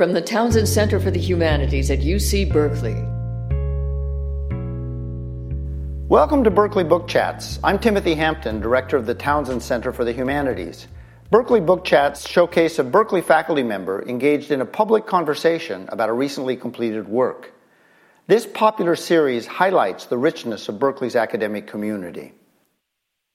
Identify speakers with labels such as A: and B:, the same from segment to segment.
A: From the Townsend Center for the Humanities at UC Berkeley.
B: Welcome to Berkeley Book Chats. I'm Timothy Hampton, director of the Townsend Center for the Humanities. Berkeley Book Chats showcase a Berkeley faculty member engaged in a public conversation about a recently completed work. This popular series highlights the richness of Berkeley's academic community.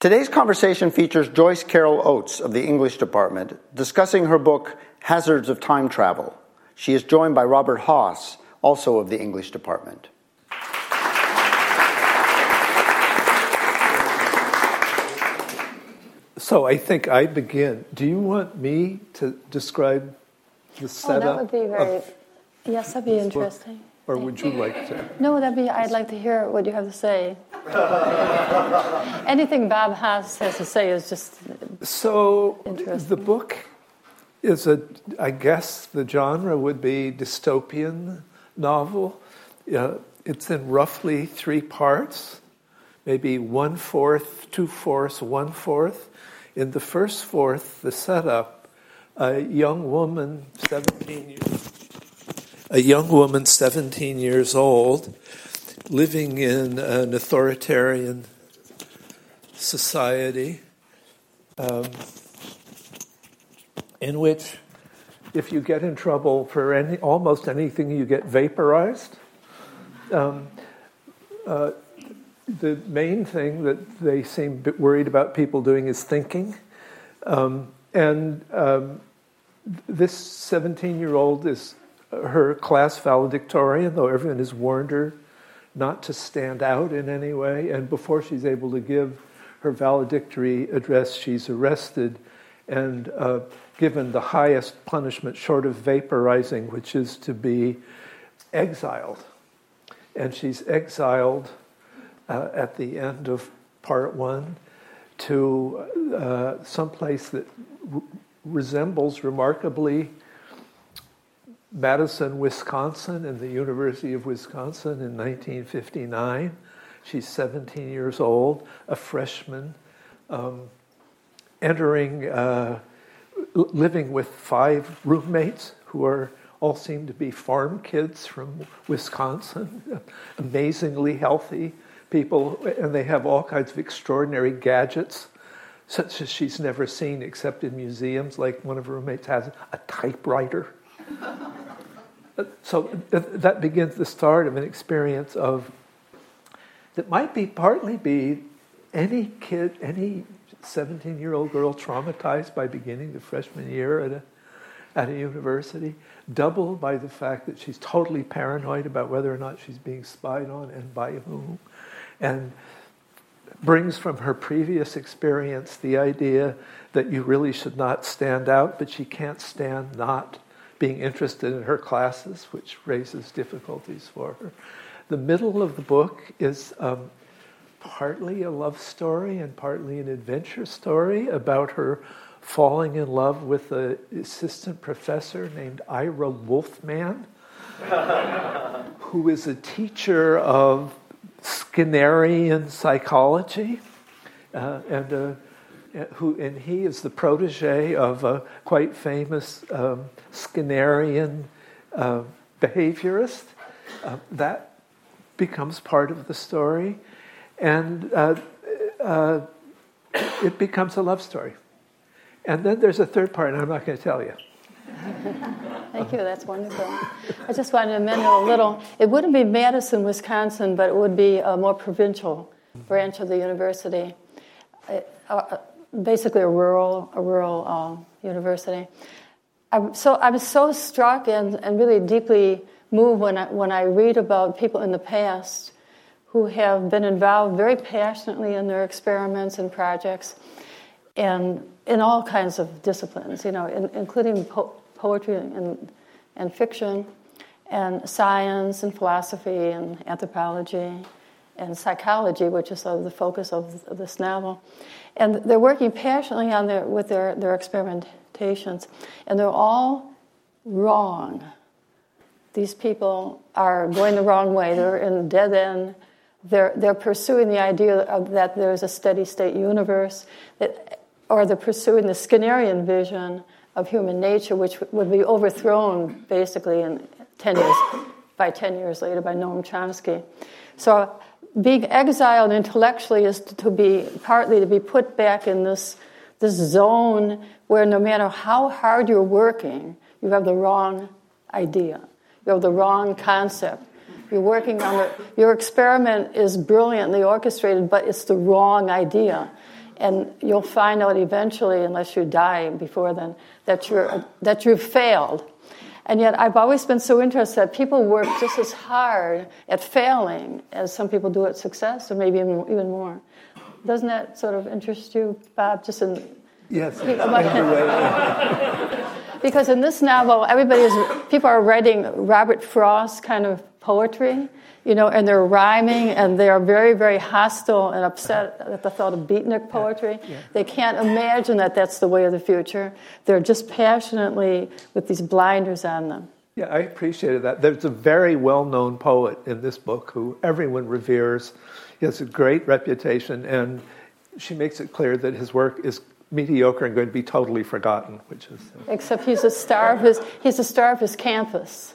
B: Today's conversation features Joyce Carol Oates of the English Department discussing her book Hazards of Time Travel. She is joined by Robert Hass, also of the English Department.
C: So I think I begin. Do you want me to describe the setup?
D: Oh, that would be very. Yes, that'd be interesting.
C: Or would you like to?
D: No, that'd be. I'd like to hear what you have to say. Anything Bob has has to say is just.
C: So the book is a. I guess the genre would be dystopian novel. Uh, it's in roughly three parts, maybe one fourth, two fourths, one fourth. In the first fourth, the setup, a young woman, 17 years, a young woman, 17 years old, living in an authoritarian society, um, in which, if you get in trouble for any, almost anything, you get vaporized. Um, uh, the main thing that they seem worried about people doing is thinking. Um, and um, this 17 year old is her class valedictorian, though everyone has warned her not to stand out in any way. And before she's able to give her valedictory address, she's arrested and uh, given the highest punishment short of vaporizing, which is to be exiled. And she's exiled uh, at the end of part one to uh, someplace that resembles remarkably Madison, Wisconsin, and the University of Wisconsin in 1959. She's 17 years old, a freshman, um, entering, uh, living with five roommates who are all seem to be farm kids from Wisconsin, amazingly healthy, people, and they have all kinds of extraordinary gadgets, such as she's never seen except in museums. Like one of her roommates has a typewriter. so that begins the start of an experience of that might be partly be any kid, any 17 year old girl traumatized by beginning the freshman year at a, at a university, doubled by the fact that she's totally paranoid about whether or not she's being spied on and by whom and brings from her previous experience the idea that you really should not stand out, but she can't stand not being interested in her classes, which raises difficulties for her. The middle of the book is um, partly a love story and partly an adventure story about her falling in love with an assistant professor named Ira Wolfman, who is a teacher of Skinnerian psychology, uh, and uh, who and he is the protege of a quite famous um, Skinnerian uh, behaviorist. Uh, that becomes part of the story, and uh, uh, it becomes a love story. And then there's a third part, and I'm not going to tell you.
D: Thank you, that's wonderful. I just wanted to mention a little. It wouldn't be Madison, Wisconsin, but it would be a more provincial branch of the university. Uh, uh, basically, a rural, a rural uh, university. I, so I was so struck and, and really deeply moved when I, when I read about people in the past who have been involved very passionately in their experiments and projects, and in all kinds of disciplines, you know, in, including po- poetry and, and fiction, and science and philosophy and anthropology and psychology, which is sort of the focus of, of this novel. And they're working passionately on their, with their, their experimentations, and they're all wrong. These people are going the wrong way. They're in a dead end. They're, they're pursuing the idea of that there's a steady state universe, that, or they're pursuing the Skinnerian vision of human nature, which would be overthrown basically in 10 years, by 10 years later by Noam Chomsky. So being exiled intellectually is to be partly to be put back in this, this zone where no matter how hard you're working, you have the wrong idea, you have the wrong concept. You're working on the, your experiment is brilliantly orchestrated, but it's the wrong idea. And you'll find out eventually, unless you die before then, that, you're, that you've failed and yet, I've always been so interested that people work just as hard at failing as some people do at success, or maybe even, even more. Doesn't that sort of interest you, Bob? Just in
C: yes,
D: because in this novel, everybody is people are writing Robert Frost kind of poetry, you know, and they're rhyming and they are very, very hostile and upset at the thought of beatnik poetry. Yeah. They can't imagine that that's the way of the future. They're just passionately with these blinders on them.
C: Yeah, I appreciated that. There's a very well known poet in this book who everyone reveres. He has a great reputation, and she makes it clear that his work is mediocre and going to be totally forgotten, which is.
D: Uh, Except he's a star of his, he's a star of his campus.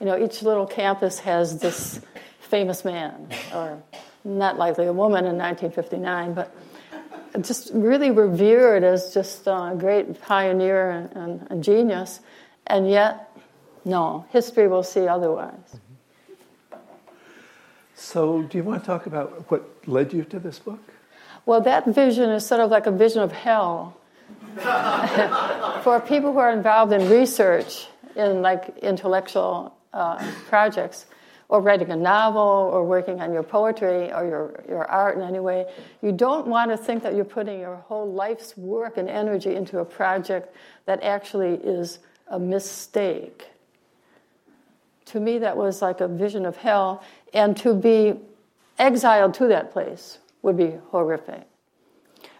D: You know, each little campus has this famous man, or not likely a woman in 1959, but just really revered as just a great pioneer and, and, and genius. And yet, no, history will see otherwise.
C: So, do you want to talk about what led you to this book?
D: Well, that vision is sort of like a vision of hell. For people who are involved in research, in like intellectual uh, projects, or writing a novel or working on your poetry or your, your art in any way, you don't want to think that you're putting your whole life's work and energy into a project that actually is a mistake. To me, that was like a vision of hell, and to be exiled to that place would be horrific.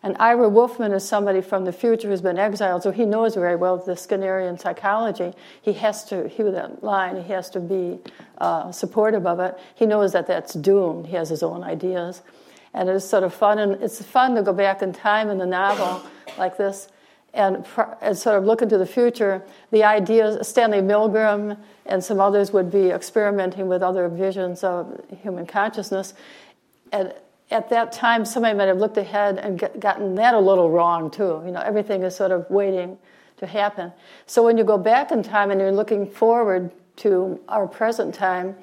D: And Ira Wolfman is somebody from the future who's been exiled, so he knows very well the Skinnerian psychology. He has to hew that line, he has to be uh, supportive of it. He knows that that's doomed, he has his own ideas. And it's sort of fun, and it's fun to go back in time in the novel like this and, and sort of look into the future. The ideas, Stanley Milgram and some others would be experimenting with other visions of human consciousness. And at that time, somebody might have looked ahead and get, gotten that a little wrong too. You know, everything is sort of waiting to happen. So when you go back in time and you're looking forward to our present time,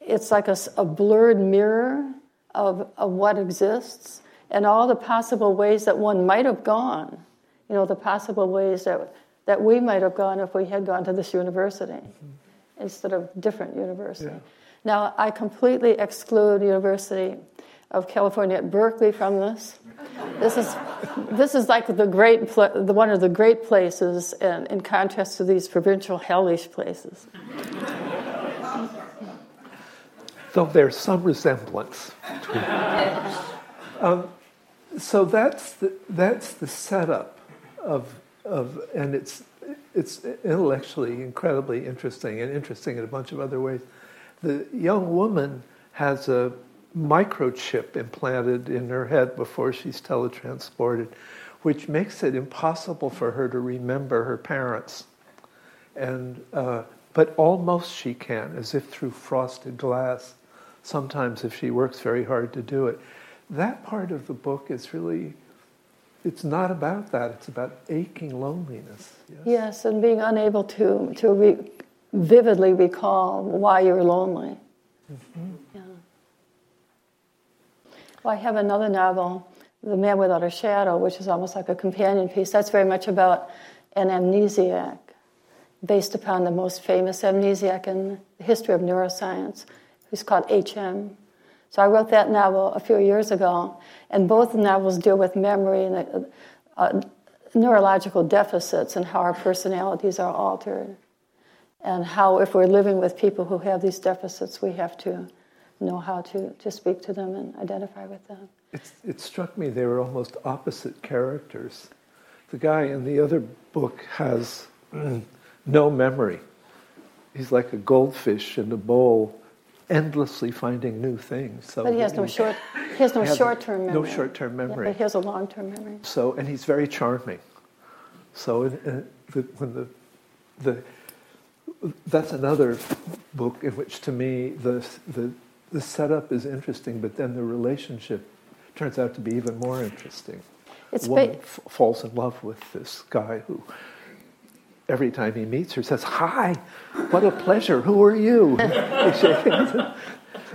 D: it's like a, a blurred mirror of, of what exists and all the possible ways that one might have gone. You know, the possible ways that, that we might have gone if we had gone to this university mm-hmm. instead of different university. Yeah. Now, I completely exclude university of California at Berkeley from this. This is, this is like the great, pl- the, one of the great places in, in contrast to these provincial hellish places.
C: Though there's some resemblance. um, so that's the, that's the setup of, of and it's, it's intellectually incredibly interesting and interesting in a bunch of other ways. The young woman has a microchip implanted in her head before she's teletransported, which makes it impossible for her to remember her parents. And, uh, but almost she can, as if through frosted glass, sometimes if she works very hard to do it. That part of the book is really, it's not about that, it's about aching loneliness.
D: Yes, yes and being unable to, to re- vividly recall why you're lonely. Mm-hmm. Yeah. Well, I have another novel, The Man Without a Shadow, which is almost like a companion piece. That's very much about an amnesiac, based upon the most famous amnesiac in the history of neuroscience. who's called H.M. So I wrote that novel a few years ago, and both novels deal with memory and uh, uh, neurological deficits and how our personalities are altered, and how if we're living with people who have these deficits, we have to know how to, to speak to them and identify with them.
C: It's, it struck me they were almost opposite characters. The guy in the other book has uh, no memory. He's like a goldfish in a bowl, endlessly finding new things. So
D: but he has no short. He has no short-term memory.
C: No short-term memory.
D: Yeah, but he has a long-term memory.
C: So, and he's very charming. So, in, in the, when the the that's another book in which, to me, the the the setup is interesting, but then the relationship turns out to be even more interesting.
D: It's
C: Woman f- falls in love with this guy who, every time he meets her, says, "Hi, what a pleasure. Who are you?"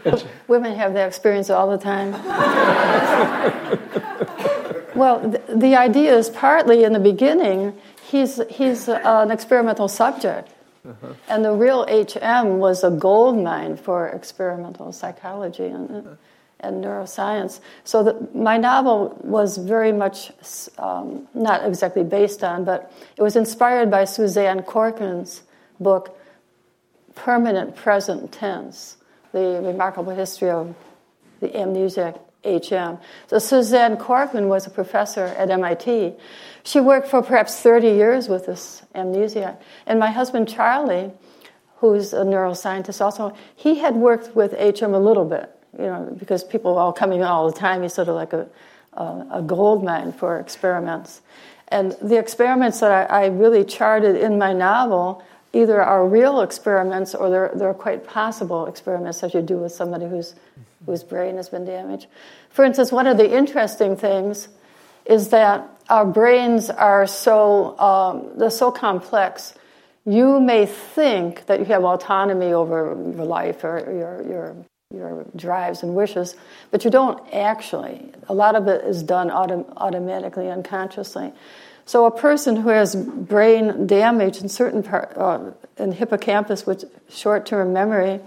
D: Women have that experience all the time. well, the, the idea is partly in the beginning, he's, he's an experimental subject. Uh-huh. And the real HM was a gold mine for experimental psychology and, and neuroscience. So the, my novel was very much um, not exactly based on, but it was inspired by Suzanne Corkin's book, Permanent Present Tense The Remarkable History of the Amnesiac HM. So Suzanne Corkin was a professor at MIT. She worked for perhaps 30 years with this amnesia. And my husband Charlie, who's a neuroscientist also, he had worked with HM a little bit, you know, because people were all coming all the time. He's sort of like a, a, a gold mine for experiments. And the experiments that I, I really charted in my novel either are real experiments or they're, they're quite possible experiments that you do with somebody who's whose brain has been damaged. For instance, one of the interesting things is that our brains are so um, they're so complex. You may think that you have autonomy over your life or your your your drives and wishes, but you don't actually. A lot of it is done autom- automatically, unconsciously. So a person who has brain damage in certain part, uh, in hippocampus with short-term memory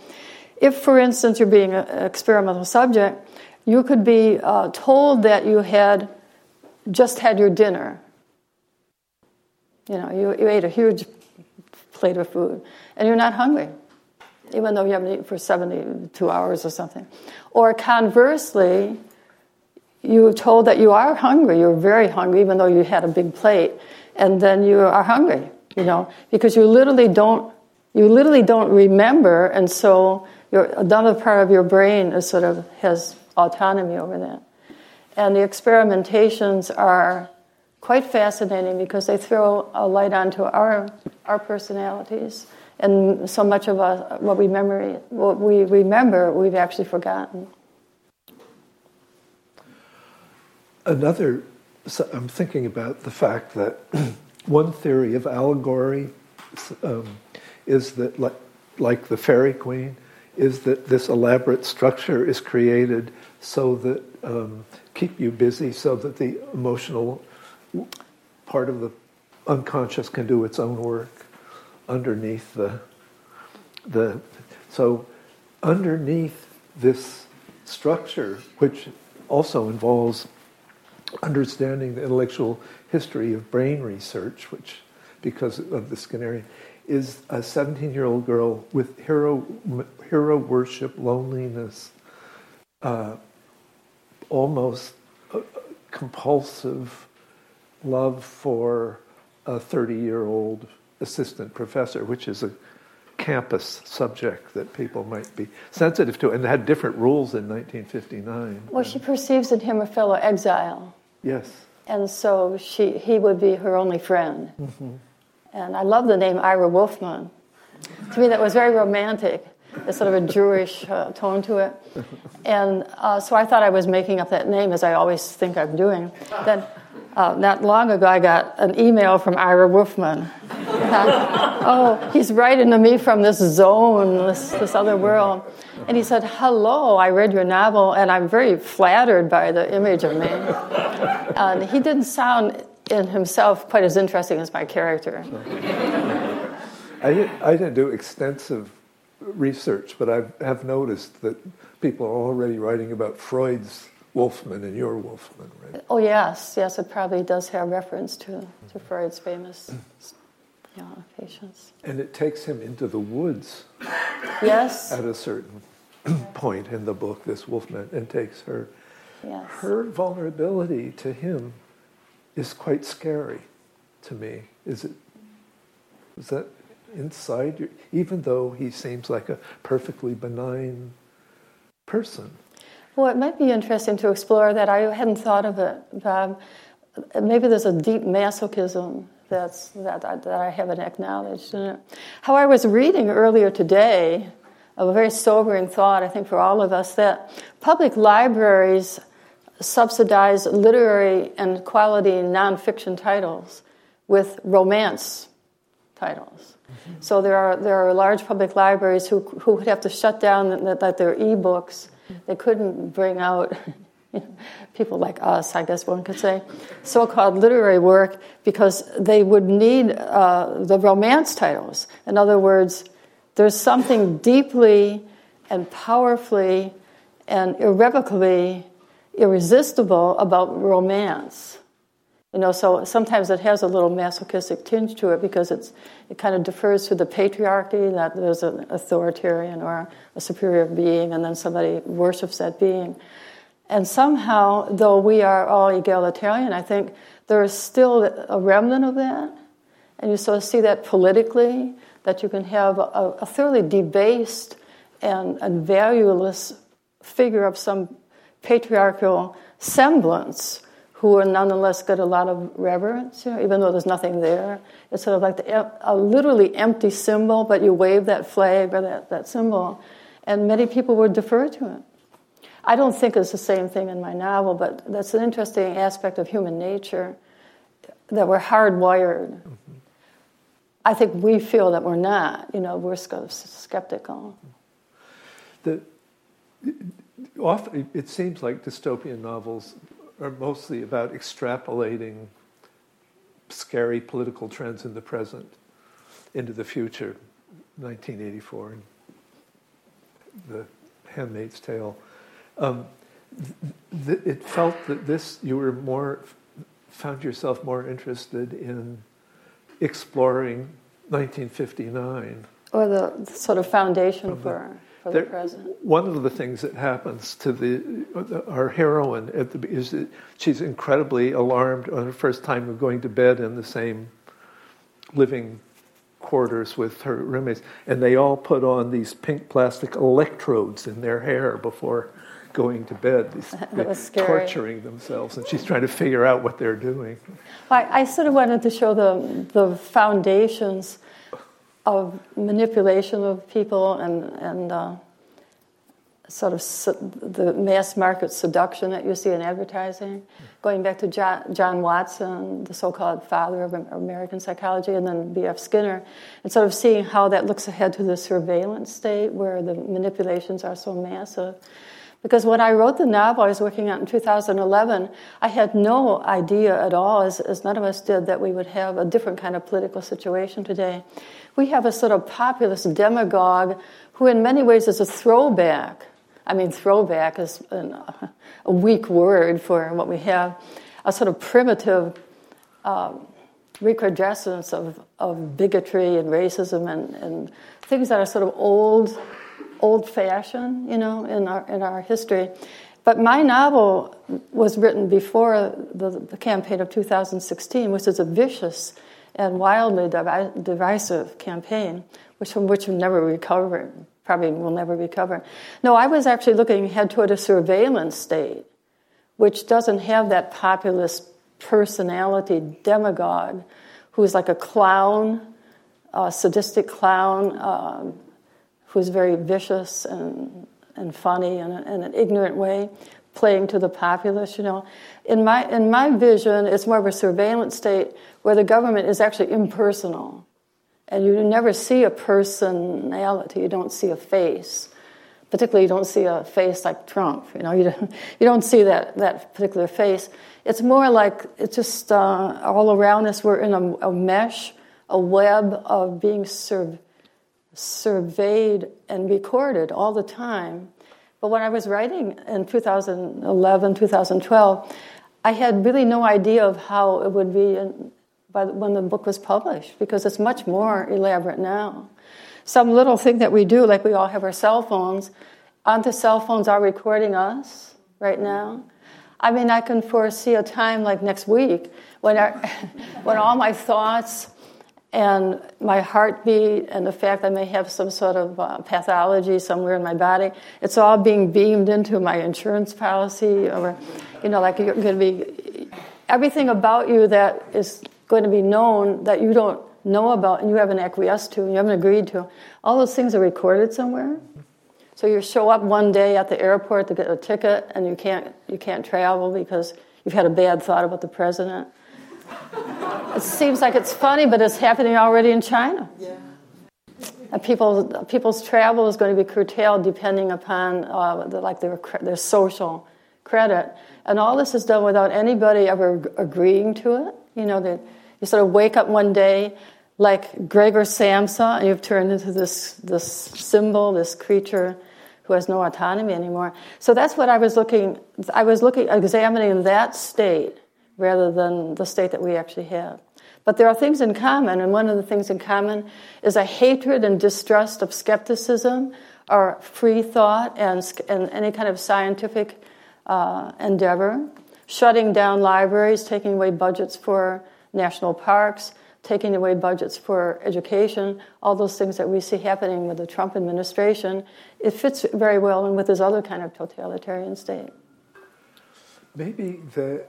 D: if, for instance, you're being an experimental subject, you could be uh, told that you had just had your dinner. You know, you, you ate a huge plate of food and you're not hungry, even though you haven't eaten for 72 hours or something. Or conversely, you are told that you are hungry, you're very hungry, even though you had a big plate, and then you are hungry, you know, because you literally don't you literally don't remember, and so your, another part of your brain is sort of has autonomy over that. And the experimentations are quite fascinating because they throw a light onto our our personalities, and so much of us, what we memory, what we remember, we've actually forgotten.
C: Another, so I'm thinking about the fact that one theory of allegory um, is that, like, like the Faerie Queene, is that this elaborate structure is created so that um, keep you busy, so that the emotional part of the unconscious can do its own work underneath the the so underneath this structure, which also involves understanding the intellectual history of brain research, which because of the Skinnerian, is a 17 year old girl with hero, hero worship, loneliness, uh, almost compulsive love for a 30 year old assistant professor, which is a campus subject that people might be sensitive to, and they had different rules in 1959.
D: Well, she perceives in him a fellow exile.
C: Yes.
D: And so she, he would be her only friend. Mm-hmm. And I love the name Ira Wolfman. To me, that was very romantic. There's sort of a Jewish uh, tone to it. And uh, so I thought I was making up that name, as I always think I'm doing. Then, uh, not long ago, I got an email from Ira Wolfman. Oh, he's writing to me from this zone, this, this other world. And he said, Hello, I read your novel, and I'm very flattered by the image of me. And he didn't sound in himself quite as interesting as my character.
C: I, I didn't do extensive research, but I have noticed that people are already writing about Freud's Wolfman and your Wolfman, right?
D: Oh yes, yes, it probably does have reference to, to Freud's famous yeah, patients.
C: And it takes him into the woods
D: Yes,
C: at a certain point in the book, this Wolfman, and takes her.
D: yes.
C: Her vulnerability to him is quite scary to me. Is it? Is that inside you? Even though he seems like a perfectly benign person.
D: Well, it might be interesting to explore that. I hadn't thought of it, Bob. Maybe there's a deep masochism that's, that, I, that I haven't acknowledged it. How I was reading earlier today, a very sobering thought, I think, for all of us, that public libraries subsidize literary and quality nonfiction titles with romance titles. Mm-hmm. So there are, there are large public libraries who, who would have to shut down the, the, their e-books. They couldn't bring out people like us, I guess one could say, so-called literary work because they would need uh, the romance titles. In other words, there's something deeply and powerfully and irrevocably irresistible about romance. You know, so sometimes it has a little masochistic tinge to it because it's it kind of defers to the patriarchy that there's an authoritarian or a superior being, and then somebody worships that being. And somehow, though we are all egalitarian, I think there is still a remnant of that. And you sort of see that politically, that you can have a, a thoroughly debased and, and valueless figure of some patriarchal semblance who are nonetheless get a lot of reverence, you know, even though there's nothing there. It's sort of like the, a literally empty symbol, but you wave that flag or that, that symbol, and many people would defer to it. I don't think it's the same thing in my novel, but that's an interesting aspect of human nature that we're hardwired. Mm-hmm. I think we feel that we're not. You know, we're skeptical.
C: The, often, it seems like dystopian novels are mostly about extrapolating scary political trends in the present into the future. 1984 and The Handmaid's Tale. Um, th- it felt that this you were more found yourself more interested in exploring 1959
D: or the sort of foundation of for, the, for there, the present.
C: One of the things that happens to the our heroine the, is that she's incredibly alarmed on her first time of going to bed in the same living quarters with her roommates, and they all put on these pink plastic electrodes in their hair before going to bed, torturing themselves, and she's trying to figure out what they're doing.
D: I, I sort of wanted to show the, the foundations of manipulation of people and, and uh, sort of su- the mass market seduction that you see in advertising. Going back to John, John Watson, the so called father of American psychology, and then B.F. Skinner, and sort of seeing how that looks ahead to the surveillance state where the manipulations are so massive. Because when I wrote the novel I was working on in 2011, I had no idea at all, as, as none of us did, that we would have a different kind of political situation today. We have a sort of populist demagogue who, in many ways, is a throwback. I mean, throwback is an, a weak word for what we have, a sort of primitive um, recrudescence of, of bigotry and racism and, and things that are sort of old old fashioned, you know, in our, in our history. But my novel was written before the, the campaign of 2016, which is a vicious and wildly divisive campaign, which from which we'll never recover, probably will never recover. No, I was actually looking ahead toward a surveillance state, which doesn't have that populist personality demagogue who's like a clown, a sadistic clown, um, who's very vicious and, and funny in, a, in an ignorant way, playing to the populace, you know. In my, in my vision, it's more of a surveillance state where the government is actually impersonal. And you never see a personality, you don't see a face. Particularly, you don't see a face like Trump. You know, you don't, you don't see that, that particular face. It's more like it's just uh, all around us. We're in a, a mesh, a web of being served surveyed and recorded all the time But when I was writing in 2011, 2012, I had really no idea of how it would be in, by the, when the book was published because it's much more elaborate now. Some little thing that we do, like we all have our cell phones, aren't the cell phones are recording us right now? I mean, I can foresee a time like next week when, I, when all my thoughts and my heartbeat and the fact I may have some sort of uh, pathology somewhere in my body, it's all being beamed into my insurance policy, or, you know, like you're going to be everything about you that is going to be known that you don't know about and you haven't acquiesced to and you haven't agreed to. All those things are recorded somewhere. So you show up one day at the airport to get a ticket and you can't you can't travel because you've had a bad thought about the president. It seems like it's funny, but it's happening already in China. Yeah. People, people's travel is going to be curtailed depending upon uh, the, like their, their social credit. And all this is done without anybody ever agreeing to it. You know, that you sort of wake up one day like Gregor Samsa, and you've turned into this, this symbol, this creature who has no autonomy anymore. So that's what I was looking, I was looking, examining that state rather than the state that we actually have. But there are things in common, and one of the things in common is a hatred and distrust of skepticism or free thought and, and any kind of scientific uh, endeavor, shutting down libraries, taking away budgets for national parks, taking away budgets for education, all those things that we see happening with the Trump administration, it fits very well in with this other kind of totalitarian state.
C: Maybe the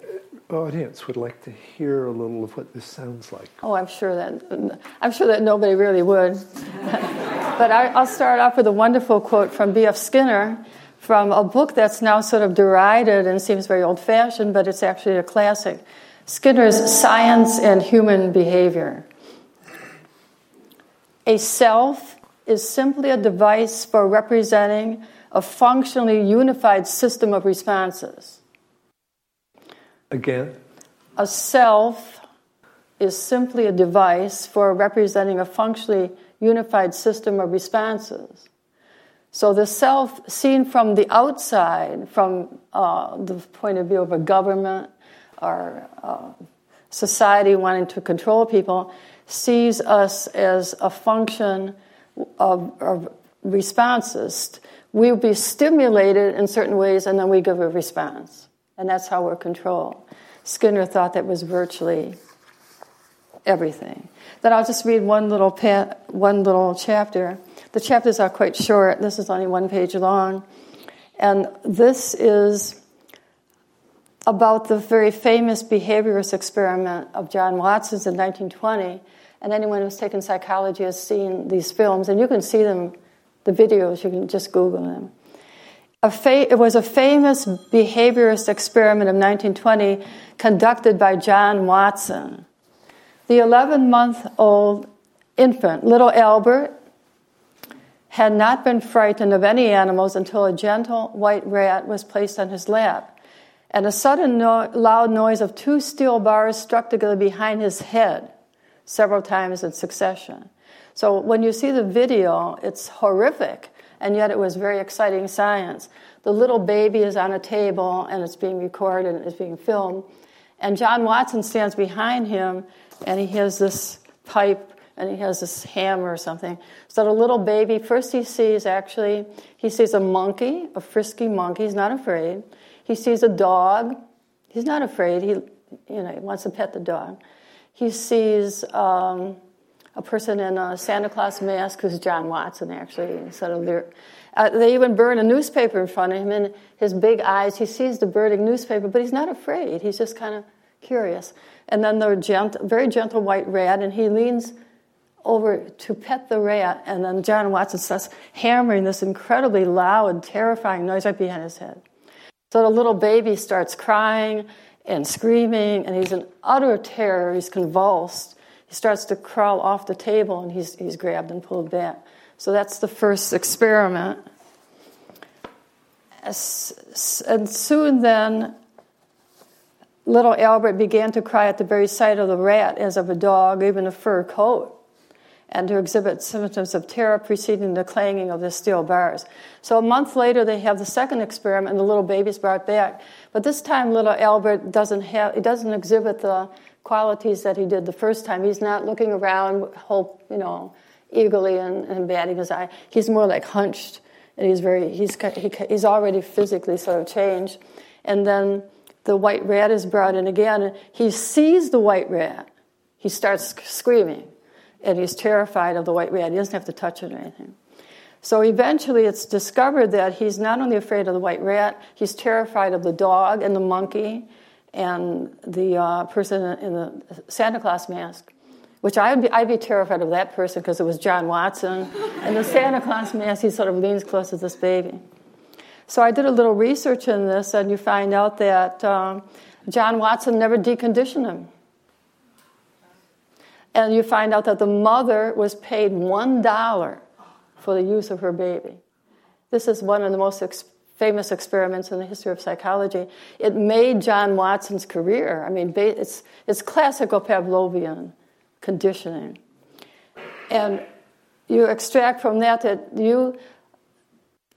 C: uh, audience would like to hear a little of what this sounds like.
D: Oh, I'm sure that I'm sure that nobody really would. but I, will start off with a wonderful quote from B.F. Skinner from a book that's now sort of derided and seems very old-fashioned, but it's actually a classic. Skinner's Science and Human Behavior. A self is simply a device for representing a functionally unified system of responses.
C: Again?
D: A self is simply a device for representing a functionally unified system of responses. So the self, seen from the outside, from uh, the point of view of a government, or uh, society wanting to control people sees us as a function of, of responses. We'll be stimulated in certain ways and then we give a response. And that's how we're controlled. Skinner thought that was virtually everything. Then I'll just read one little, pa- one little chapter. The chapters are quite short. This is only one page long. And this is about the very famous behaviorist experiment of John Watson's in 1920. And anyone who's taken psychology has seen these films, and you can see them, the videos, you can just Google them. Fa- it was a famous behaviorist experiment of 1920 conducted by John Watson. The 11 month old infant, little Albert, had not been frightened of any animals until a gentle white rat was placed on his lap and a sudden no- loud noise of two steel bars struck together behind his head several times in succession. So when you see the video, it's horrific, and yet it was very exciting science. The little baby is on a table and it's being recorded and it's being filmed. And John Watson stands behind him and he has this pipe and he has this hammer or something. So the little baby, first he sees actually, he sees a monkey, a frisky monkey, he's not afraid. He sees a dog. He's not afraid. He, you know, he wants to pet the dog. He sees um, a person in a Santa Claus mask who's John Watson, actually, instead of their. Uh, they even burn a newspaper in front of him, and his big eyes, he sees the burning newspaper, but he's not afraid. He's just kind of curious. And then the gent- very gentle white rat, and he leans over to pet the rat, and then John Watson starts hammering this incredibly loud, terrifying noise right behind his head. So the little baby starts crying and screaming, and he's in utter terror. He's convulsed. He starts to crawl off the table, and he's, he's grabbed and pulled back. So that's the first experiment. And soon then, little Albert began to cry at the very sight of the rat as of a dog, even a fur coat. and to exhibit symptoms of terror preceding the clanging of the steel bars. So a month later, they have the second experiment, and the little baby's brought back. But this time, little Albert doesn't have he doesn't exhibit the qualities that he did the first time. He's not looking around, hope you know, eagerly and, and batting his eye. He's more like hunched, and he's very he's he, he's already physically sort of changed. And then the white rat is brought in again, and he sees the white rat. He starts screaming and he's terrified of the white rat. He doesn't have to touch it or anything. So eventually it's discovered that he's not only afraid of the white rat, he's terrified of the dog and the monkey and the uh, person in the Santa Claus mask, which I'd be, I'd be terrified of that person because it was John Watson. and the Santa Claus mask, he sort of leans close to this baby. So I did a little research in this, and you find out that um, John Watson never deconditioned him and you find out that the mother was paid one dollar for the use of her baby. This is one of the most ex- famous experiments in the history of psychology. It made John Watson's career. I mean, it's, it's classical Pavlovian conditioning. And you extract from that that you,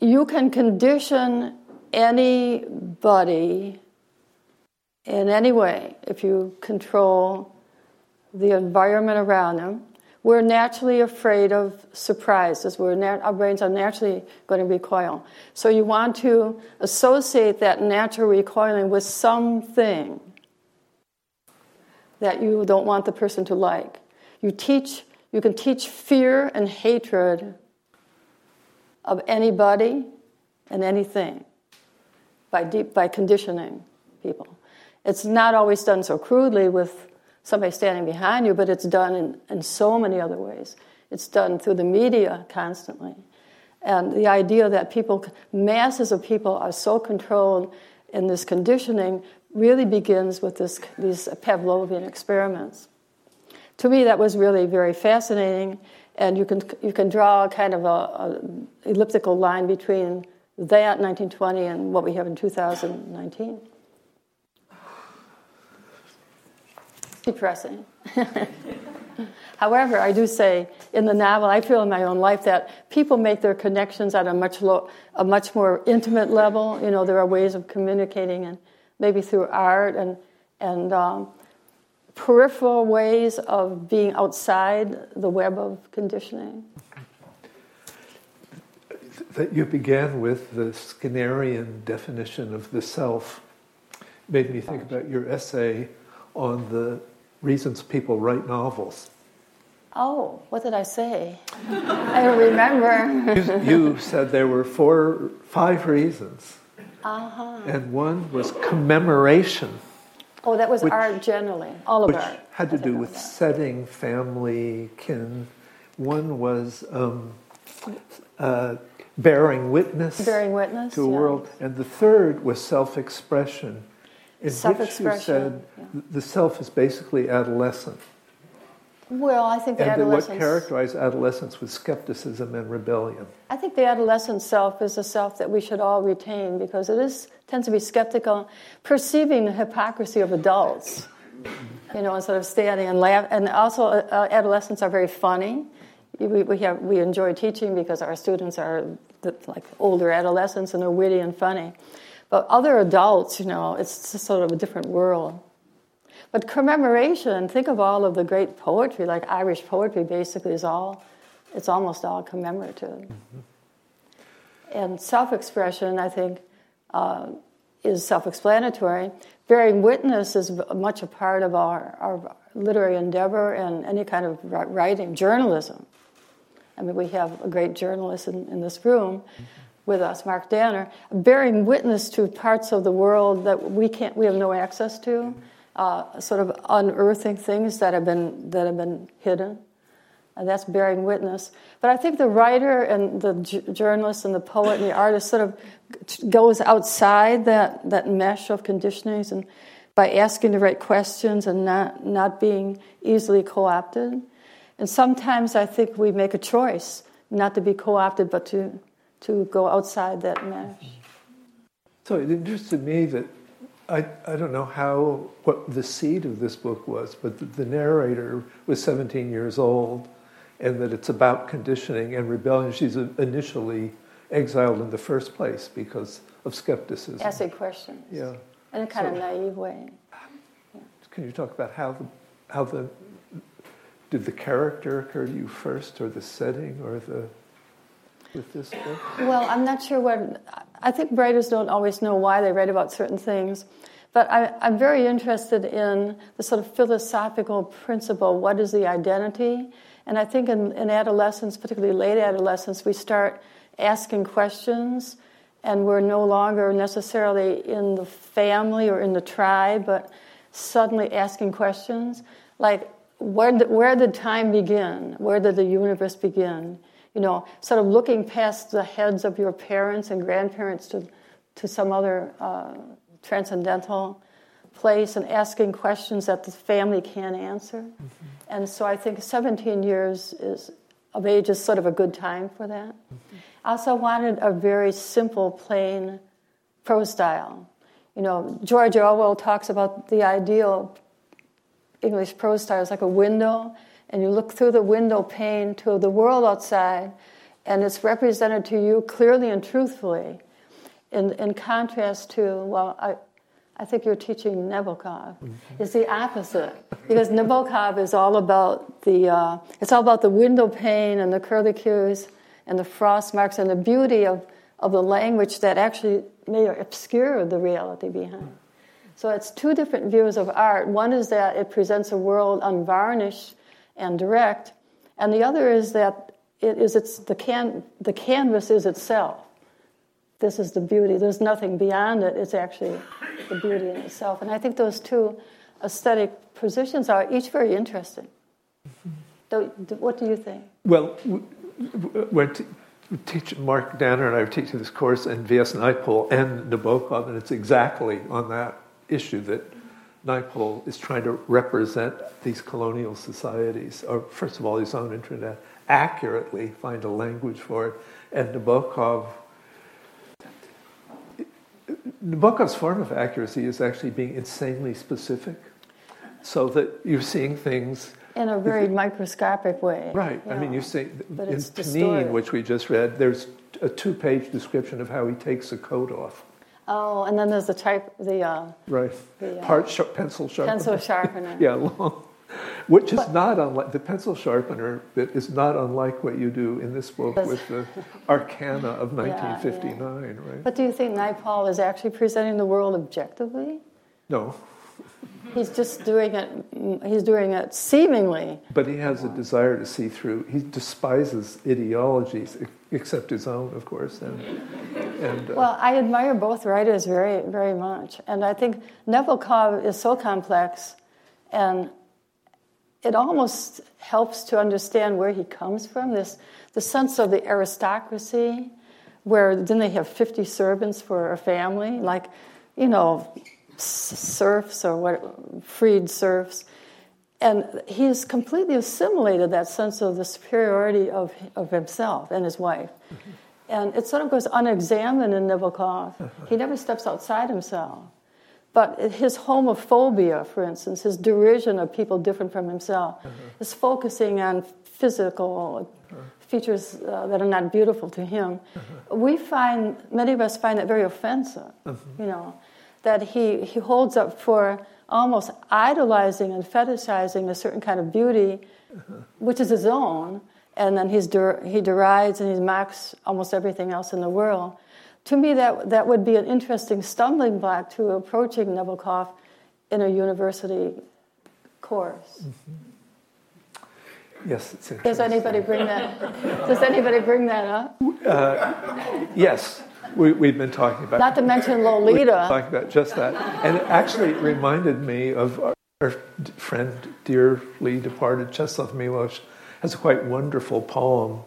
D: you can condition anybody in any way if you control the environment around them. We're naturally afraid of surprises. Our brains are naturally going to recoil. So you want to associate that natural recoiling with something that you don't want the person to like. You teach. You can teach fear and hatred of anybody and anything by deep by conditioning people. It's not always done so crudely with somebody standing behind you, but it's done in, in so many other ways. It's done through the media constantly. And the idea that people, masses of people, are so controlled in this conditioning really begins with this, these Pavlovian experiments. To me, that was really very fascinating, and you can, you can draw kind of an elliptical line between that 1920 and what we have in 2019. Depressing. However, I do say in the novel, I feel in my own life that people make their connections at a much low, a much more intimate level. You know, there are ways of communicating, and maybe through art and and um, peripheral ways of being outside the web of conditioning.
C: That you began with the Skinnerian definition of the self made me think about your essay on the reasons people write novels.
D: Oh, what did I say? I don't remember.
C: you, you, said there were four, five reasons. Uh-huh. And one was commemoration.
D: Oh, that was which, art generally, all of
C: which
D: art.
C: had to do with setting, family, kin. One was um, uh, bearing witness,
D: bearing witness
C: to a world, and the third was self-expression in which you said yeah. the self is basically adolescent.
D: Well, I think the
C: and
D: adolescence.
C: what characterized adolescence was skepticism and rebellion.
D: I think the adolescent self is a self that we should all retain because it is tends to be skeptical, perceiving the hypocrisy of adults. You know, instead of standing and laugh. And also, uh, uh, adolescents are very funny. We, we, have, we enjoy teaching because our students are the, like older adolescents and they're witty and funny. But other adults, you know, it's just sort of a different world. But commemoration, think of all of the great poetry, like Irish poetry basically is all, it's almost all commemorative. Mm-hmm. And self expression, I think, uh, is self explanatory. Bearing witness is much a part of our, our literary endeavor and any kind of writing, journalism. I mean, we have a great journalist in, in this room. Mm-hmm with us, Mark Danner, bearing witness to parts of the world that we can't, we have no access to, uh, sort of unearthing things that have been that have been hidden. And that's bearing witness. But I think the writer and the j- journalist and the poet and the artist sort of goes outside that, that mesh of conditionings and by asking the right questions and not, not being easily co opted. And sometimes I think we make a choice not to be co opted, but to to go outside that mesh.
C: So it interested me that I, I don't know how what the seed of this book was, but the, the narrator was 17 years old, and that it's about conditioning and rebellion. She's uh, initially exiled in the first place because of skepticism.
D: Asking questions.
C: Yeah.
D: In a kind
C: So-
D: of naive way.
C: Can you talk about how the, how the, did the character occur to you first, or the setting, or the, with this book?
D: Well, I'm not sure what. I think writers don't always know why they write about certain things, but I, I'm very interested in the sort of philosophical principle what is the identity? And I think in, in adolescence, particularly late adolescence, we start asking questions, and we're no longer necessarily in the family or in the tribe, but suddenly asking questions like, where did, where did time begin? Where did the universe begin? You know, sort of looking past the heads of your parents and grandparents to, to some other uh, transcendental place and asking questions that the family can't answer. And so I think 17 years is, of age is sort of a good time for that. I also wanted a very simple, plain prose style. You know, George Orwell talks about the ideal English prose style is like a window, and you look through the window pane to the world outside, and it's represented to you clearly and truthfully. In, in contrast to, well, I, I think you're teaching Nabokov. It's the opposite because Nabokov is all about the uh, it's all about the window pane and the curlicues and the frost marks and the beauty of, of the language that actually may obscure the reality behind. So it's two different views of art. One is that it presents a world unvarnished and direct, and the other is that it is it's the can the canvas is itself. This is the beauty. There's nothing beyond it. It's actually the beauty in itself. And I think those two aesthetic positions are each very interesting. What do you think?
C: Well, we're t- teaching, Mark Danner and I are teaching this course in V.S. Naipaul and Nabokov, and it's exactly on that issue that Naipaul is trying to represent these colonial societies, or first of all, his own internet, accurately find a language for it. And Nabokov, Nabokov's form of accuracy is actually being insanely specific, so that you're seeing things
D: In a very microscopic way.
C: Right. I mean, you see,
D: But
C: in
D: distorted.
C: which we just read, there's a two-page description of how he takes a coat off.
D: Oh, and then there's the type, the uh,
C: Right.
D: The, uh,
C: Part sh- pencil sharpener.
D: pencil sharpener.
C: yeah, long. Which is not unlike the pencil sharpener bit is not unlike what you do in this book with the Arcana of
D: Yeah,
C: 1959, right?
D: But do you think Naipaul is actually presenting the world objectively?
C: No,
D: He's just doing it. He's doing it seemingly.
C: but he has a desire to see through. He despises ideologies, except his own, of course. And, and uh,
D: Well, I admire both writers very, very much, and I think Nabokov is so complex, and it almost helps to understand where he comes from. This the sense of the aristocracy, where then they have fifty servants for a family, like you know, serfs or what freed serfs, and he's completely assimilated that sense of the superiority of of himself and his wife. Mm-hmm. And it sort of goes unexamined in Nabokov. He never steps outside himself. But his homophobia, for instance, his derision of people different from himself, mm-hmm. is focusing on physical mm-hmm. features uh, that are not beautiful to him. We find, many of us find that very offensive, you know, that he, he holds up for almost idolizing and fetishizing a certain kind of beauty, uh-huh. which is his own, and then he's der- he derides and he mocks almost everything else in the world. To me, that, that would be an interesting stumbling block to approaching Nabokov in a university course. Mm-hmm.
C: yes, it's interesting.
D: Does anybody bring that? Does anybody bring that up?
C: Uh, yes, we, we've been talking about
D: Not to mention Lolita.
C: talking about just that. And it actually reminded me of our, friend, dearly departed Czeslaw Miłosz, has a quite wonderful poem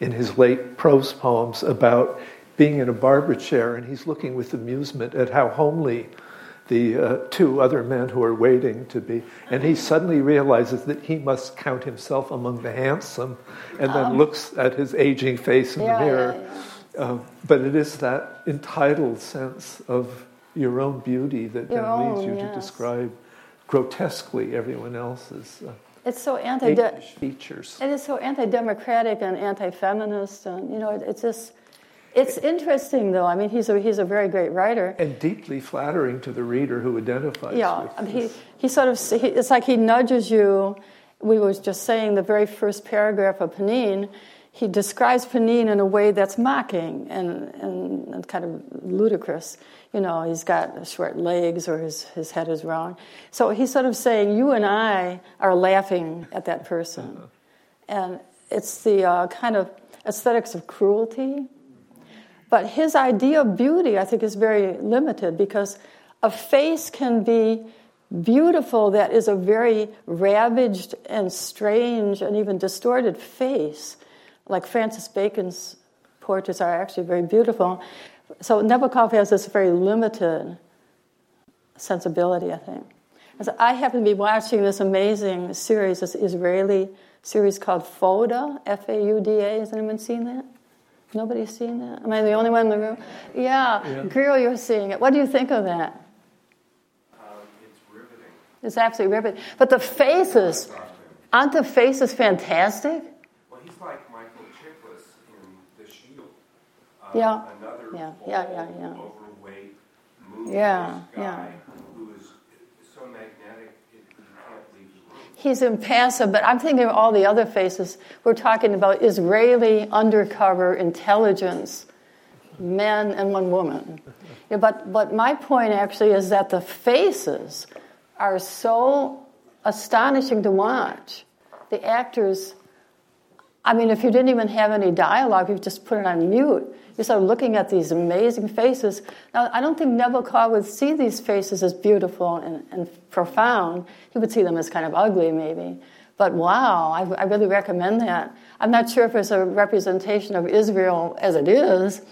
C: in his late prose poems about being in a barber chair and he's looking with amusement at how homely the uh, two other men who are waiting to be. And he suddenly realizes that he must count himself among the handsome and then looks at his aging face in.
D: Yeah,
C: the
D: yeah,
C: mirror.
D: yeah.
C: Uh, but it is that entitled sense of your own beauty that
D: Your
C: then leads
D: own,
C: you
D: yes.
C: to describe grotesquely everyone else's. Uh,
D: It's so anti
C: features.
D: It is so anti-democratic and anti-feminist, and you know, it, it's just it's interesting though. I mean, he's a he's a very great writer.
C: And deeply flattering to the reader who identifies.
D: Yeah,
C: with
D: I mean, he he sort of he, it's like he nudges you. We was just saying the very first paragraph of Pnin. He describes Pnin in a way that's mocking and, and, and kind of ludicrous. You know, he's got short legs or his, his head is wrong. So he's sort of saying, You and I are laughing at that person. And it's the uh, kind of aesthetics of cruelty. But his idea of beauty, I think, is very limited because a face can be beautiful that is a very ravaged and strange and even distorted face. Like Francis Bacon's portraits are actually very beautiful. So Nabokov has this very limited sensibility, I think. And so I happen to be watching this amazing series, this Israeli series called Fauda, F A U D A. Has anyone seen that? Nobody's seen that? Am I the only one in the room? Yeah,
C: Yeah.
D: Grill, you're seeing it. What do you think of that?
E: Um, it's riveting.
D: It's absolutely riveting. But the faces, aren't the faces fantastic?
E: Well, he's like Michael Chiklis in The Shield. Uh,
D: Yeah.
E: Another
D: Yeah, yeah, yeah, yeah.
E: overweight,
D: Yeah,
E: guy
D: yeah.
E: who is so magnetic it, you can't leave the room.
D: He's impassive, but I'm thinking of all the other faces. We're talking about Israeli undercover intelligence, men and one woman. Yeah, but, but my point actually is that the faces are so astonishing to watch. The actors, I mean, if you didn't even have any dialogue, you just put it on mute. Sort of looking at these amazing faces. Now, I don't think Nabokov would see these faces as beautiful and, and profound. He would see them as kind of ugly, maybe. But wow, I, I really recommend that. I'm not sure if it's a representation of Israel as it is,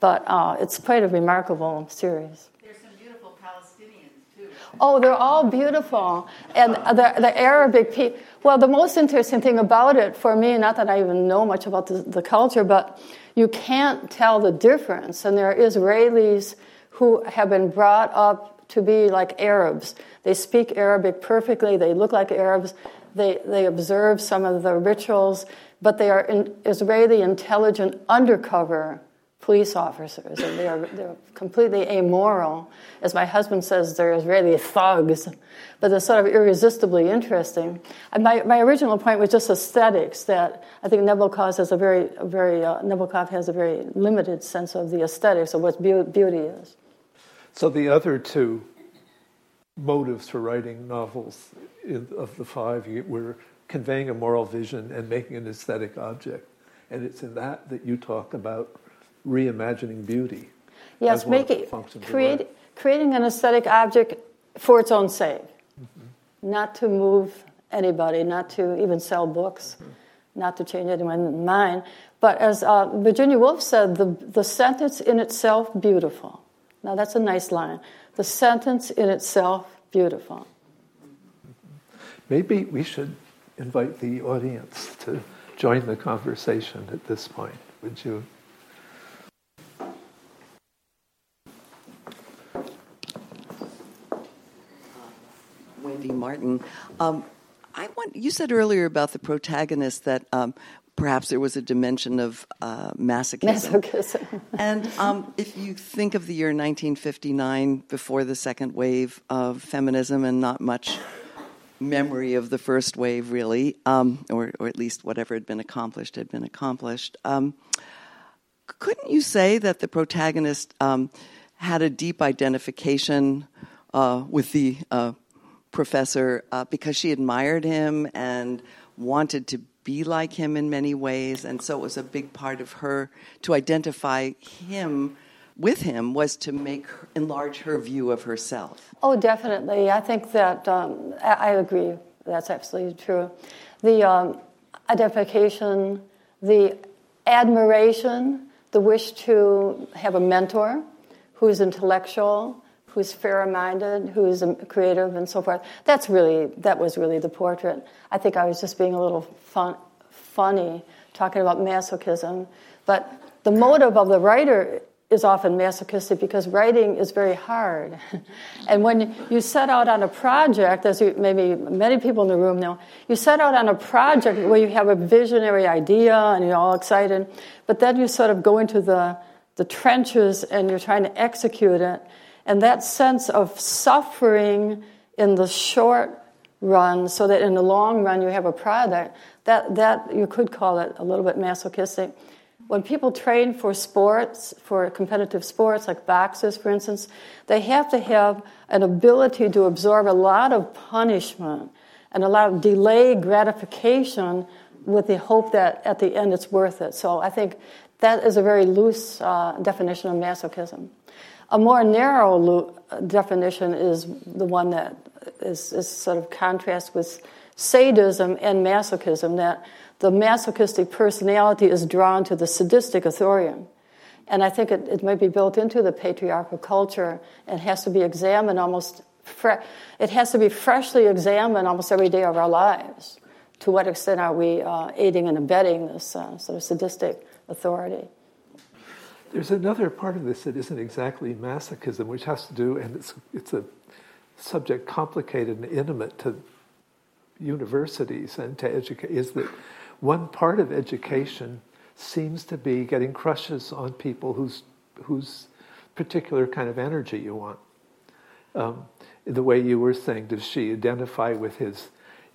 D: but uh, it's quite a remarkable series.
F: There's some beautiful Palestinians too.
D: Oh, they're all beautiful. And the, the Arabic people, well, the most interesting thing about it for me, not that I even know much about the, the culture, but you can't tell the difference. And there are Israelis who have been brought up to be like Arabs. They speak Arabic perfectly, they look like Arabs, they, they observe some of the rituals, but they are in, Israeli intelligent undercover police officers, and they are they're completely amoral. As my husband says, they're Israeli thugs, but they're sort of irresistibly interesting. And my, my original point was just aesthetics. That I think Nabokov has a very a very uh, Nabokov has a very limited sense of the aesthetics of what beau- beauty is.
C: So the other two motives for writing novels in, of the five were conveying a moral vision and making an aesthetic object. And it's in that that you talk about reimagining beauty.
D: Yes,
C: as one of
D: make it create, creating an aesthetic object for its own sake, mm-hmm. not to move anybody, not to even sell books, mm-hmm. not to change anyone's mind. But as uh, Virginia Woolf said, the, the sentence in itself beautiful. Now that's a nice line. The sentence in itself beautiful. Mm-hmm.
C: Maybe we should invite the audience to join the conversation at this point. Would you?
G: Martin. Um, I want you said earlier about the protagonist that um, perhaps there was a dimension of uh, masochism.
D: Masochism.
G: and um, if you think of the year 1959, before the second wave of feminism, and not much memory of the first wave, really, um, or, or at least whatever had been accomplished had been accomplished. Um, couldn't you say that the protagonist um, had a deep identification uh, with the uh, professor uh, because she admired him and wanted to be like him in many ways, and so it was a big part of her to identify him with him was to make her, enlarge her view of herself.
D: Oh, definitely. I think that um, I, I agree. That's absolutely true. The um, identification, the admiration, the wish to have a mentor who's intellectual, who's fair-minded, who's creative, and so forth. That's really that was really the portrait. I think I was just being a little fun, funny talking about masochism, but the motive of the writer is often masochistic because writing is very hard. and when you set out on a project, as you, maybe many people in the room know, you set out on a project where you have a visionary idea and you're all excited, but then you sort of go into the, the trenches and you're trying to execute it. And that sense of suffering in the short run, so that in the long run you have a product, that, that you could call it a little bit masochistic when people train for sports, for competitive sports like boxers, for instance, they have to have an ability to absorb a lot of punishment and a lot of delayed gratification with the hope that at the end it's worth it. So I think that is a very loose uh, definition of masochism. A more narrow lo- definition is the one that is, is sort of contrast with sadism and masochism, that the masochistic personality is drawn to the sadistic authorian. And I think it, it might be built into the patriarchal culture and has to be examined almost, fre- it has to be freshly examined almost every day of our lives. To what extent are we uh, aiding and abetting this uh, sort of sadistic authority?
C: There's another part of this that isn't exactly masochism, which has to do, and it's, it's a subject complicated and intimate to universities and to educate, is that one part of education seems to be getting crushes on people whose whose particular kind of energy you want. Um, the way you were saying, does she identify with his?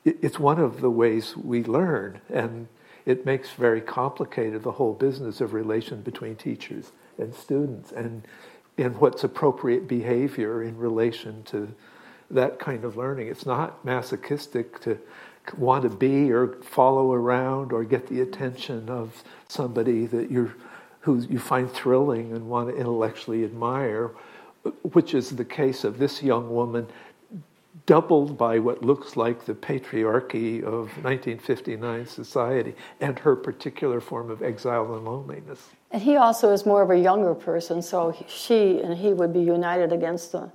C: It, it's one of the ways we learn, and it makes very complicated the whole business of relation between teachers and students, and and what's appropriate behavior in relation to that kind of learning. It's not masochistic to want to be or follow around or get the attention of somebody that you're who you find thrilling and want to intellectually admire, which is the case of this young woman, doubled by what looks like the patriarchy of 1959 society and her particular form of exile and loneliness.
D: And he also is more of a younger person, so she and he would be united against the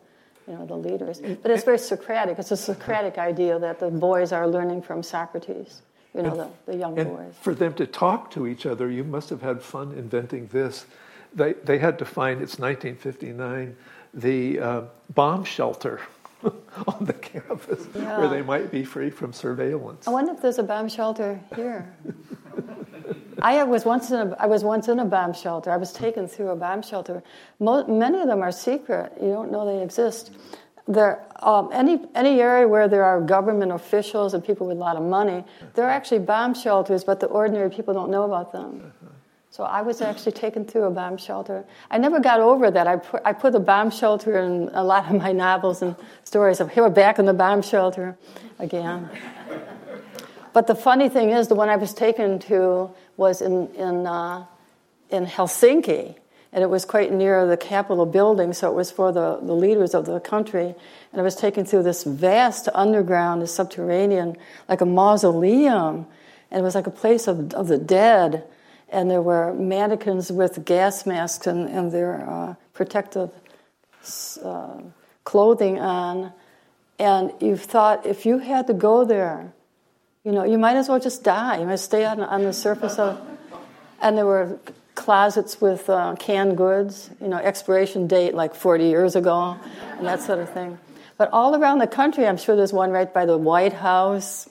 D: you know, the leaders. But it's very Socratic. It's a Socratic idea that the boys are learning from Socrates, you know, the, the young
C: and
D: boys.
C: For them to talk to each other, you must have had fun inventing this. They, they had to find, it's 1959, the uh, bomb shelter on the campus yeah. where they might be free from surveillance.
D: I wonder if there's a bomb shelter here. I was once in a, I was once in a bomb shelter. I was taken through a bomb shelter. Mo- many of them are secret. You don't know they exist. There, um, any any area where there are government officials and people with a lot of money, there are actually bomb shelters, but the ordinary people don't know about them. So I was actually taken to a bomb shelter. I never got over that. I put, I put the bomb shelter in a lot of my novels and stories of here we're back in the bomb shelter again. But the funny thing is, the one I was taken to was in, in, uh, in Helsinki, and it was quite near the Capitol building, so it was for the, the leaders of the country. And I was taken through this vast underground, this subterranean, like a mausoleum, and it was like a place of, of the dead. And there were mannequins with gas masks and, and their uh, protective uh, clothing on. And you thought if you had to go there, you know, you might as well just die. You might stay on, on the surface of. And there were closets with uh, canned goods, you know, expiration date like 40 years ago, and that sort of thing. But all around the country, I'm sure there's one right by the White House.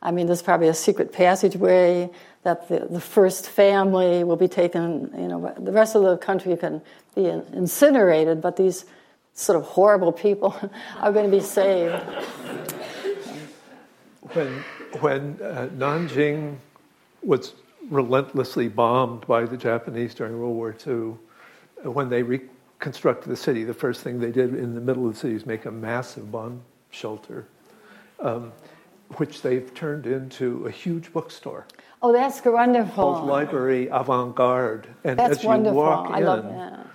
D: I mean, there's probably a secret passageway that the, the first family will be taken, you know, the rest of the country can be incinerated, but these sort of horrible people are going to be saved.
C: When when uh, Nanjing was relentlessly bombed by the Japanese during World War II, uh, when they reconstructed the city, the first thing they did in the middle of the city was make a massive bomb shelter, um, which they've turned into a huge bookstore.
D: Oh, that's wonderful.
C: Called Library Avant Garde.
D: And that's
C: as you
D: wonderful.
C: walk
D: I
C: in,
D: love that.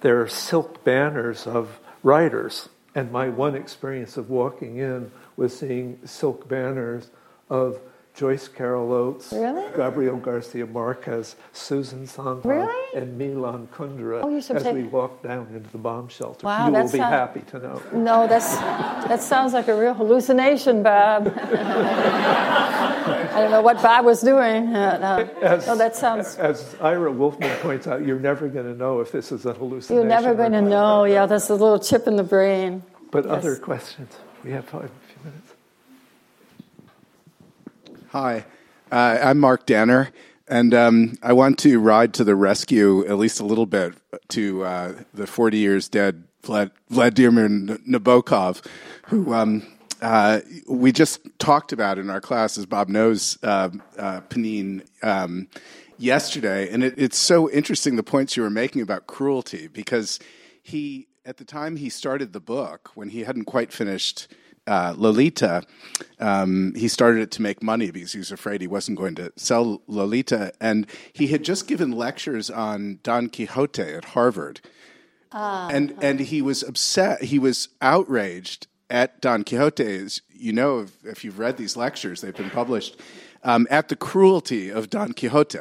C: there are silk banners of writers. And my one experience of walking in was seeing silk banners of Joyce Carol Oates,
D: Really?
C: Gabriel Garcia Marquez, Susan Sontag,
D: Really?
C: and Milan Kundera
D: Oh,
C: as we walk down into the bomb shelter.
D: Wow,
C: you will be
D: sound-
C: happy to know.
D: No, that's that sounds like a real hallucination, Bob. I don't know what Bob was doing. Uh, no.
C: As,
D: no, that sounds.
C: as Ira Wolfman points out, you're never going to know if this is a hallucination.
D: You're never going to know. Yeah, that's a little chip in the brain.
C: But
D: Yes.
C: other questions? We have five, a few minutes.
H: Hi, uh, I'm Mark Danner, and um, I want to ride to the rescue at least a little bit to uh, the 40 years dead Vlad- Vladimir Nabokov, who um, uh, we just talked about in our class, as Bob knows, uh, uh, Pnin. Um, yesterday, and it, it's so interesting the points you were making about cruelty because he, at the time he started the book, when he hadn't quite finished uh, Lolita, um, he started it to make money because he was afraid he wasn't going to sell Lolita. And he had just given lectures on Don Quixote at Harvard. and, and he was upset, he was outraged at Don Quixote, as you know, if, if you've read these lectures, they've been published, um, at the cruelty of Don Quixote.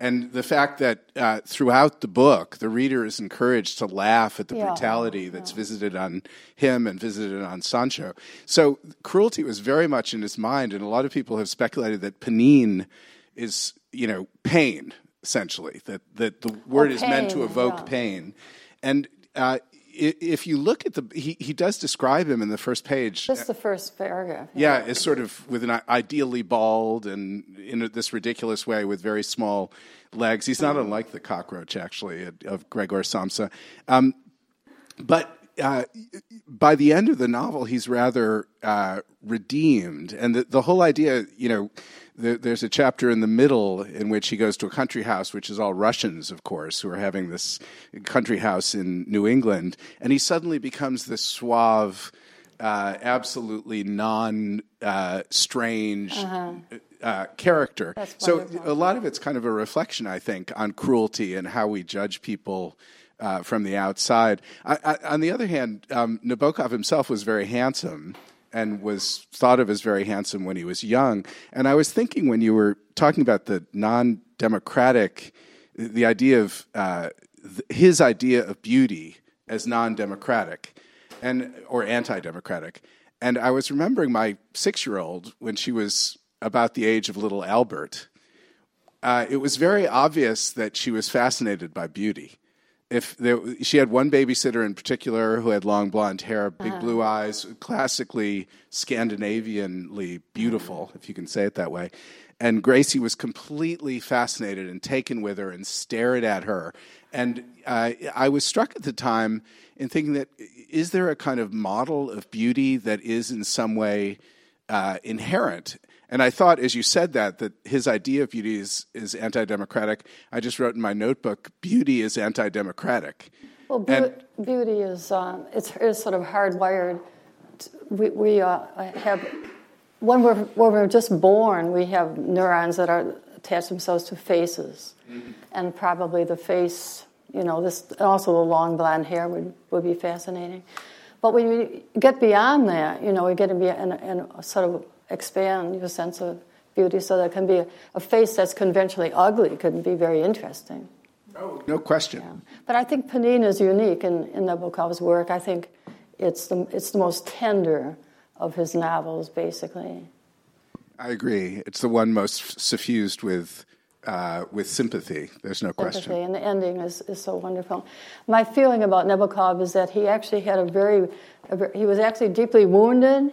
H: And the fact that uh, throughout the book, the reader is encouraged to laugh at the
D: Yeah.
H: brutality that's visited on him and visited on Sancho. So cruelty was very much in his mind, and a lot of people have speculated that Pnin is, you know, pain essentially. That that the word is meant to evoke
D: yeah.
H: pain, and. Uh, if you look at the, he, he does describe him in the first page.
D: Just the first paragraph.
H: Yeah, is sort of with an ideally bald and in this ridiculous way with very small legs. He's not unlike the cockroach, actually, of- of Gregor Samsa. Um, but uh, by the end of the novel, he's rather uh, redeemed, and the, the whole idea, you know, the, there's a chapter in the middle in which he goes to a country house, which is all Russians, of course, who are having this country house in New England, and he suddenly becomes this suave, uh, absolutely non uh, strange. Uh, character. So a lot of it's kind of a reflection, I think, on cruelty and how we judge people uh, from the outside. I, I, on the other hand, um, Nabokov himself was very handsome and was thought of as very handsome when he was young. And I was thinking when you were talking about the non-democratic, the idea of uh, th- his idea of beauty as non-democratic and or anti-democratic. And I was remembering my six-year-old when she was about the age of little Albert uh, it was very obvious that she was fascinated by beauty. If there, she had one babysitter in particular who had long blonde hair, big blue eyes, classically Scandinavianly beautiful, if you can say it that way. And Gracie was completely fascinated and taken with her and stared at her. And uh, I was struck at the time in thinking that is there a kind of model of beauty that is in some way uh, inherent. And I thought, as you said that, that his idea of beauty is, is anti democratic. I just wrote in my notebook, beauty is anti democratic.
D: Well, beau-
H: And-
D: beauty is um, it's, it's sort of hardwired. We, we uh, have when we're when we're just born, we have neurons that are attach themselves to faces, and probably the face, you know, this also the long blonde hair would, would be fascinating. But when you get beyond that, you know, we get to be in, and sort of expand your sense of beauty, so there can be a, a face that's conventionally ugly could be very interesting.
H: Oh, no question.
D: But I think Pnin is unique in, in Nabokov's work. I think it's the, it's the most tender of his novels, basically.
H: I agree. It's the one most suffused with, uh, with sympathy. There's no question.
D: Sympathy, and the ending is, is so wonderful. My feeling about Nabokov is that he actually had a very, a ver he was actually deeply wounded,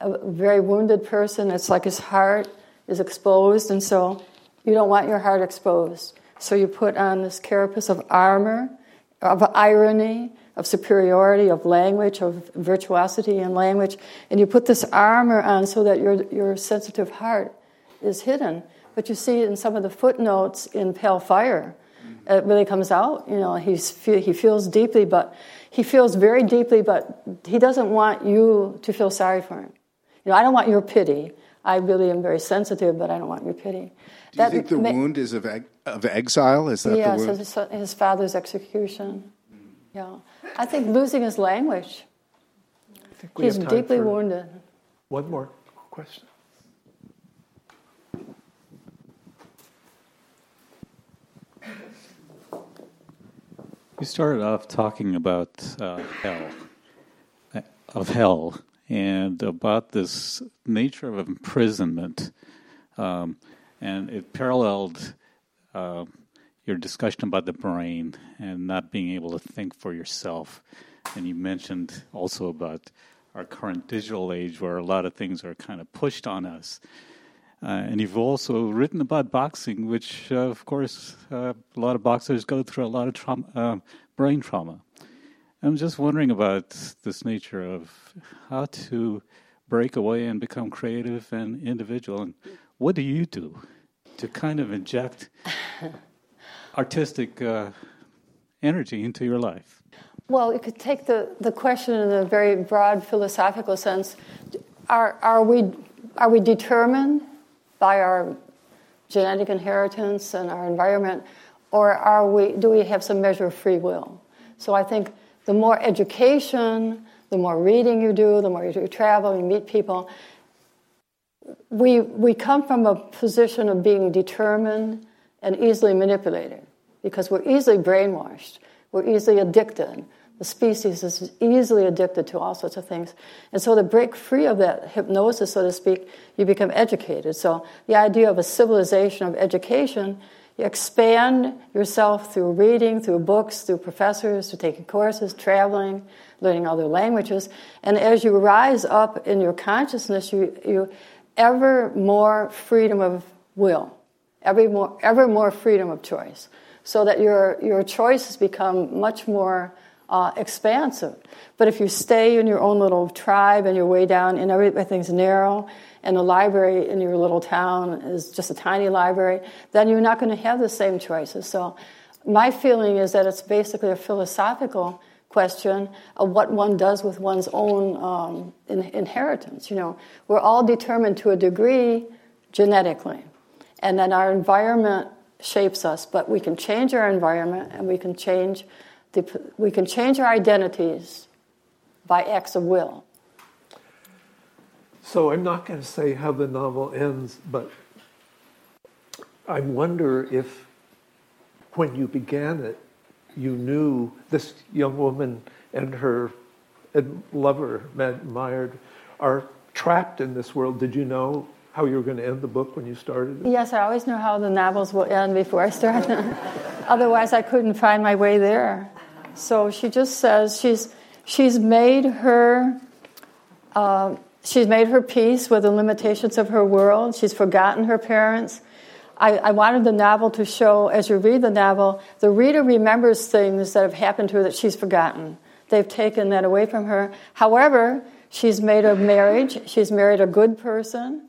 D: a very wounded person. It's like his heart is exposed, and so you don't want your heart exposed. So you put on this carapace of armor, of irony, of superiority, of language, of virtuosity in language, and you put this armor on so that your, your sensitive heart is hidden. But you see in some of the footnotes in Pale Fire, it really comes out. You know, he's, he feels deeply, but he feels very deeply, but he doesn't want you to feel sorry for him. You know, I don't want your pity. I really am very sensitive, but I don't want your pity.
H: Do that you think the ma- wound is of, of, exile? Is that
D: yes,
H: the wound?
D: Yes, uh, his, father's execution. Yeah, I think losing his language. He's deeply wounded.
C: One more question.
I: You started off talking about uh, hell, of hell, and about this nature of imprisonment, um, and it paralleled uh, your discussion about the brain and not being able to think for yourself. And you mentioned also about our current digital age where a lot of things are kind of pushed on us. Uh, and you've also written about boxing, which, uh, of course, uh, a lot of boxers go through a lot of trauma, uh, brain trauma. I'm just wondering about this nature of how to break away and become creative and individual. And what do you do to kind of inject artistic uh, energy into your life?
D: Well, you could take the, the question in a very broad philosophical sense. Are, are, we, are we determined by our genetic inheritance and our environment, or are we, do we have some measure of free will? So I think the more education, the more reading you do, the more you travel, you meet people, we, we come from a position of being determined and easily manipulated because we're easily brainwashed, we're easily addicted. The species is easily addicted to all sorts of things. And so, to break free of that hypnosis, so to speak, you become educated. So, the idea of a civilization of education, you expand yourself through reading, through books, through professors, through taking courses, traveling, learning other languages. And as you rise up in your consciousness, you, you ever more freedom of will, ever more, ever more freedom of choice, so that your, your choices become much more uh, expansive. But if you stay in your own little tribe and you're way down and everything's narrow and the library in your little town is just a tiny library, then you're not going to have the same choices. So my feeling is that it's basically a philosophical question of what one does with one's own um, in- inheritance. You know, we're all determined to a degree genetically, and then our environment shapes us. But we can change our environment, and we can change we can change our identities by acts of will.
C: So I'm not going to say how the novel ends, but I wonder if when you began it, you knew this young woman and her lover, Matt Myard, are trapped in this world. Did you know how you were going to end the book when you started it?
D: Yes, I always know how the novels will end before I start them. Otherwise, I couldn't find my way there. So she just says she's she's made her uh, she's made her peace with the limitations of her world. She's forgotten her parents. I, I, wanted the novel to show, as you read the novel, the reader remembers things that have happened to her that she's forgotten. They've taken that away from her. However, she's made a marriage. She's married a good person.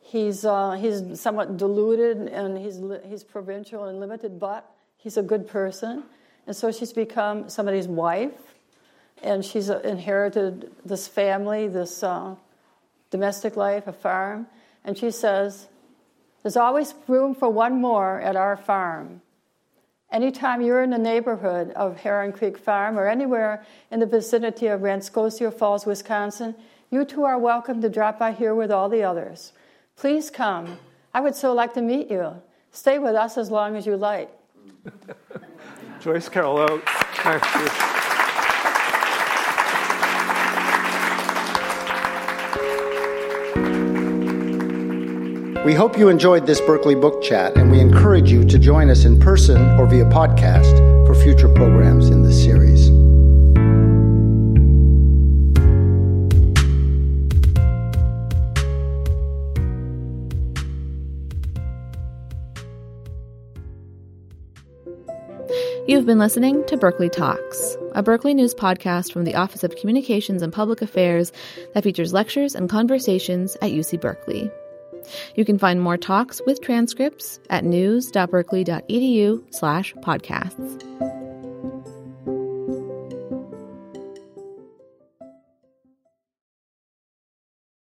D: He's, uh, he's somewhat deluded and he's, he's provincial and limited, but he's a good person. And so she's become somebody's wife, and she's inherited this family, this uh, domestic life, a farm. And she says, There's always room for one more at our farm. Anytime you're in the neighborhood of Heron Creek Farm or anywhere in the vicinity of Wainscotia Falls, Wisconsin, you too are welcome to drop by here with all the others. Please come. I would so like to meet you. Stay with us as long as you like.
C: Joyce Carol Oates. Thank you.
B: We hope you enjoyed this Berkeley Book Chat, and we encourage you to join us in person or via podcast for future programs in this series.
J: You've been listening to Berkeley Talks, a Berkeley News podcast from the Office of Communications and Public Affairs that features lectures and conversations at UC Berkeley. You can find more talks with transcripts at news.berkeley.edu slash podcasts.